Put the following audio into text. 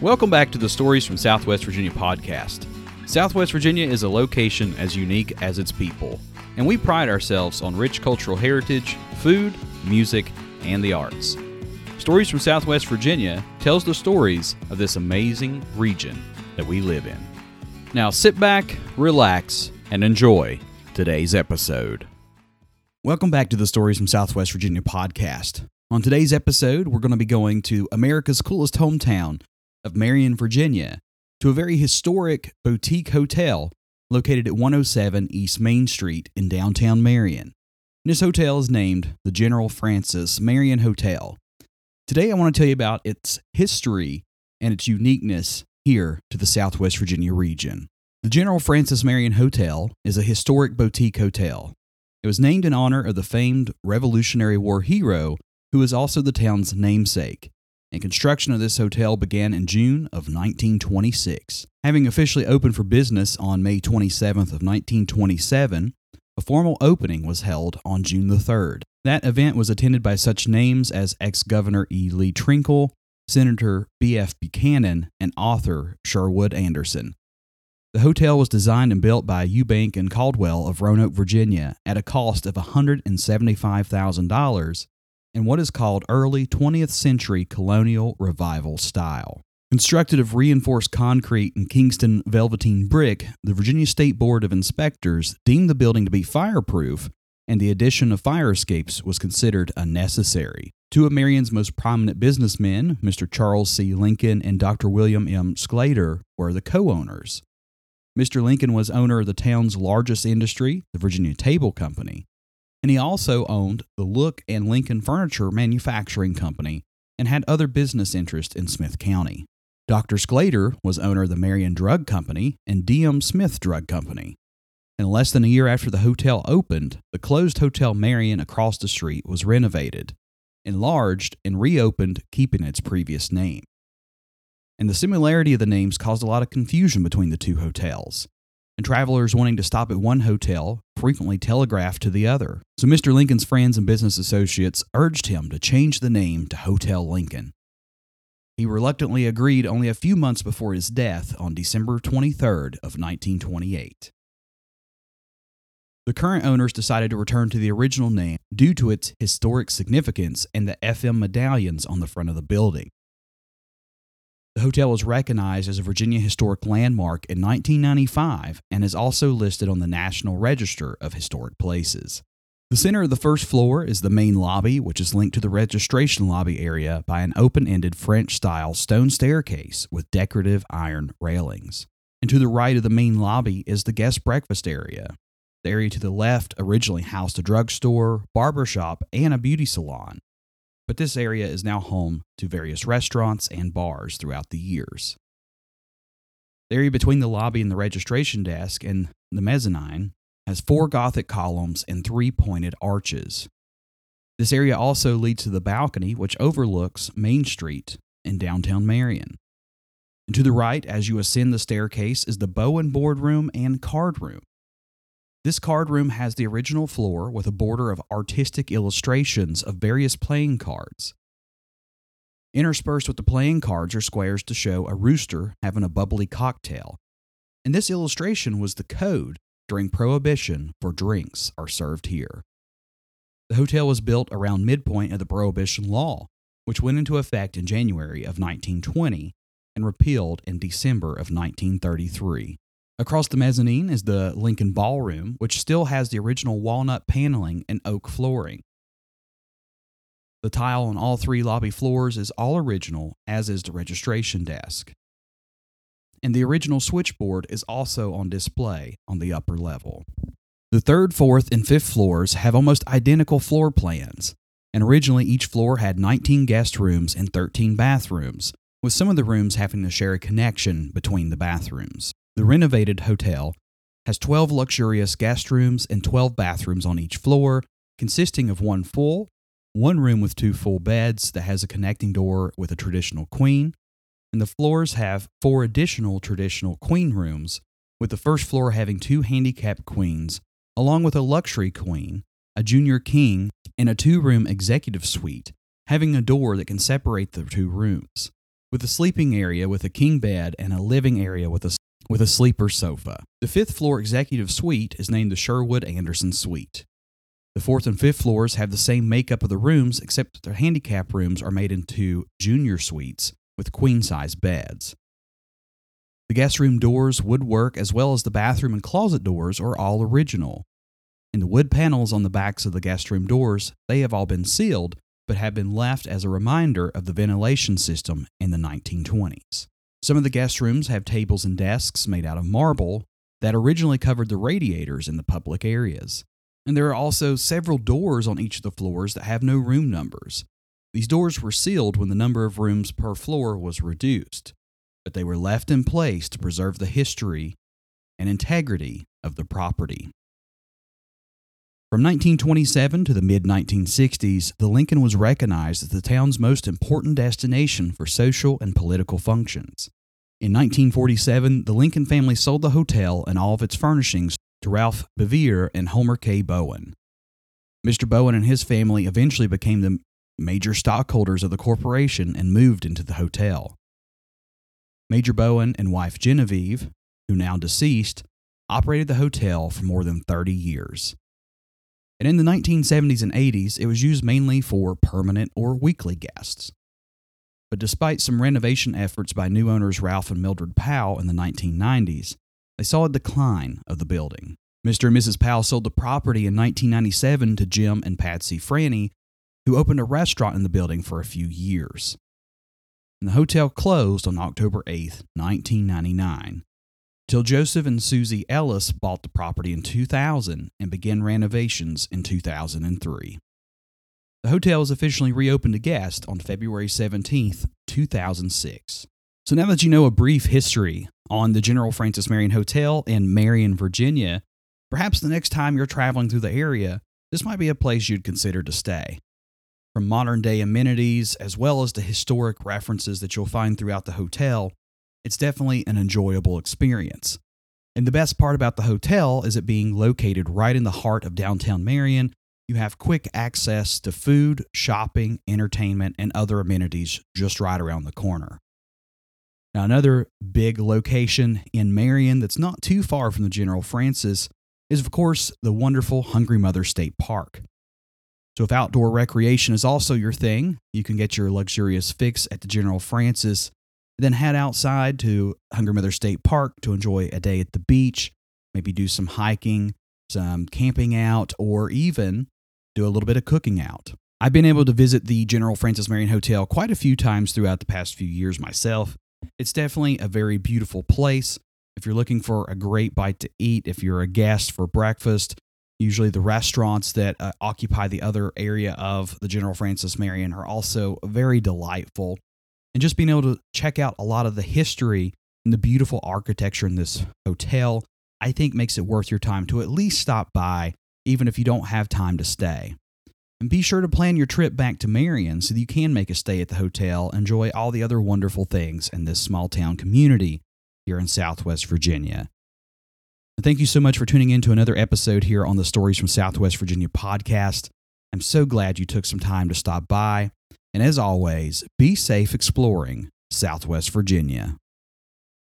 Welcome back to the Stories from Southwest Virginia podcast. Southwest Virginia is a location as unique as its people, and we pride ourselves on rich cultural heritage, food, music, and the arts. Stories from Southwest Virginia tells the stories of this amazing region that we live in. Now sit back, relax, and enjoy today's episode. Welcome back to the Stories from Southwest Virginia podcast. On today's episode, we're going to be going to America's coolest hometown of Marion, Virginia, to a very historic boutique hotel located at 107 East Main Street in downtown Marion. This hotel is named the General Francis Marion Hotel. Today, I want to tell you about its history and its uniqueness here to the Southwest Virginia region. The General Francis Marion Hotel is a historic boutique hotel. It was named in honor of the famed Revolutionary War hero who is also the town's namesake and construction of this hotel began in June of 1926. Having officially opened for business on May 27th of 1927, a formal opening was held on June the 3rd. That event was attended by such names as ex-Governor E. Lee Trinkle, Senator B.F. Buchanan, and author Sherwood Anderson. The hotel was designed and built by Eubank and Caldwell of Roanoke, Virginia, at a cost of $175,000 in what is called early 20th century colonial revival style. Constructed of reinforced concrete and Kingston velveteen brick, the Virginia State Board of Inspectors deemed the building to be fireproof, and the addition of fire escapes was considered unnecessary. Two of Marion's most prominent businessmen, Mr. Charles C. Lincoln and Dr. William M. Sclater, were the co owners. Mr. Lincoln was owner of the town's largest industry, the Virginia Table Company, and he also owned the Look and Lincoln Furniture Manufacturing Company and had other business interests in Smyth County. Dr. Sclater was owner of the Marion Drug Company and D.M. Smith Drug Company. And less than a year after the hotel opened, the closed Hotel Marion across the street was renovated, enlarged, and reopened, keeping its previous name. And the similarity of the names caused a lot of confusion between the two hotels and travelers wanting to stop at one hotel frequently telegraphed to the other. So Mr. Lincoln's friends and business associates urged him to change the name to Hotel Lincoln. He reluctantly agreed only a few months before his death on December 23rd of 1928. The current owners decided to return to the original name due to its historic significance and the FM medallions on the front of the building. The hotel was recognized as a Virginia Historic Landmark in 1995 and is also listed on the National Register of Historic Places. The center of the first floor is the main lobby, which is linked to the registration lobby area by an open ended French style stone staircase with decorative iron railings. And to the right of the main lobby is the guest breakfast area. The area to the left originally housed a drugstore, barbershop, and a beauty salon but this area is now home to various restaurants and bars throughout the years. The area between the lobby and the registration desk and the mezzanine has four Gothic columns and three pointed arches. This area also leads to the balcony, which overlooks Main Street in downtown Marion. And to the right, as you ascend the staircase, is the Bowen Boardroom and Card Room. This card room has the original floor with a border of artistic illustrations of various playing cards. Interspersed with the playing cards are squares to show a rooster having a bubbly cocktail. And this illustration was the code during Prohibition for drinks are served here. The hotel was built around midpoint of the Prohibition law, which went into effect in January of 1920 and repealed in December of 1933. Across the mezzanine is the Lincoln Ballroom, which still has the original walnut paneling and oak flooring. The tile on all three lobby floors is all original, as is the registration desk. And the original switchboard is also on display on the upper level. The third, fourth, and fifth floors have almost identical floor plans, and originally each floor had 19 guest rooms and 13 bathrooms, with some of the rooms having to share a connection between the bathrooms. The renovated hotel has 12 luxurious guest rooms and 12 bathrooms on each floor, consisting of one full, one room with two full beds that has a connecting door with a traditional queen, and the floors have four additional traditional queen rooms, with the first floor having two handicapped queens, along with a luxury queen, a junior king, and a two room executive suite, having a door that can separate the two rooms with a sleeping area with a king bed and a living area with a, with a sleeper sofa. The fifth floor executive suite is named the Sherwood Anderson Suite. The fourth and fifth floors have the same makeup of the rooms, except their handicap rooms are made into junior suites with queen size beds. The guest room doors, woodwork, as well as the bathroom and closet doors are all original. And the wood panels on the backs of the guest room doors, they have all been sealed, but have been left as a reminder of the ventilation system in the 1920s. Some of the guest rooms have tables and desks made out of marble that originally covered the radiators in the public areas. And there are also several doors on each of the floors that have no room numbers. These doors were sealed when the number of rooms per floor was reduced, but they were left in place to preserve the history and integrity of the property. From 1927 to the mid 1960s, the Lincoln was recognized as the town's most important destination for social and political functions. In 1947, the Lincoln family sold the hotel and all of its furnishings to Ralph Bevere and Homer K. Bowen. Mr. Bowen and his family eventually became the major stockholders of the corporation and moved into the hotel. Major Bowen and wife Genevieve, who now deceased, operated the hotel for more than 30 years and in the 1970s and 80s, it was used mainly for permanent or weekly guests. But despite some renovation efforts by new owners Ralph and Mildred Powell in the 1990s, they saw a decline of the building. Mr. and Mrs. Powell sold the property in 1997 to Jim and Patsy Franny, who opened a restaurant in the building for a few years. And the hotel closed on October 8, 1999, till Joseph and Susie Ellis bought the property in 2000 and began renovations in 2003. The hotel was officially reopened to guests on February 17, 2006. So now that you know a brief history on the General Francis Marion Hotel in Marion, Virginia, perhaps the next time you're traveling through the area, this might be a place you'd consider to stay. From modern day amenities as well as the historic references that you'll find throughout the hotel, it's definitely an enjoyable experience. And the best part about the hotel is it being located right in the heart of downtown Marion. You have quick access to food, shopping, entertainment, and other amenities just right around the corner. Now, another big location in Marion that's not too far from the General Francis is, of course, the wonderful Hungry Mother State Park. So, if outdoor recreation is also your thing, you can get your luxurious fix at the General Francis then head outside to Hungry Mother State Park to enjoy a day at the beach, maybe do some hiking, some camping out, or even do a little bit of cooking out. I've been able to visit the General Francis Marion Hotel quite a few times throughout the past few years myself. It's definitely a very beautiful place. If you're looking for a great bite to eat, if you're a guest for breakfast, usually the restaurants that uh, occupy the other area of the General Francis Marion are also very delightful and just being able to check out a lot of the history and the beautiful architecture in this hotel, I think makes it worth your time to at least stop by, even if you don't have time to stay. And be sure to plan your trip back to Marion so that you can make a stay at the hotel, enjoy all the other wonderful things in this small town community here in Southwest Virginia. Thank you so much for tuning in to another episode here on the Stories from Southwest Virginia podcast. I'm so glad you took some time to stop by. And as always, be safe exploring Southwest Virginia.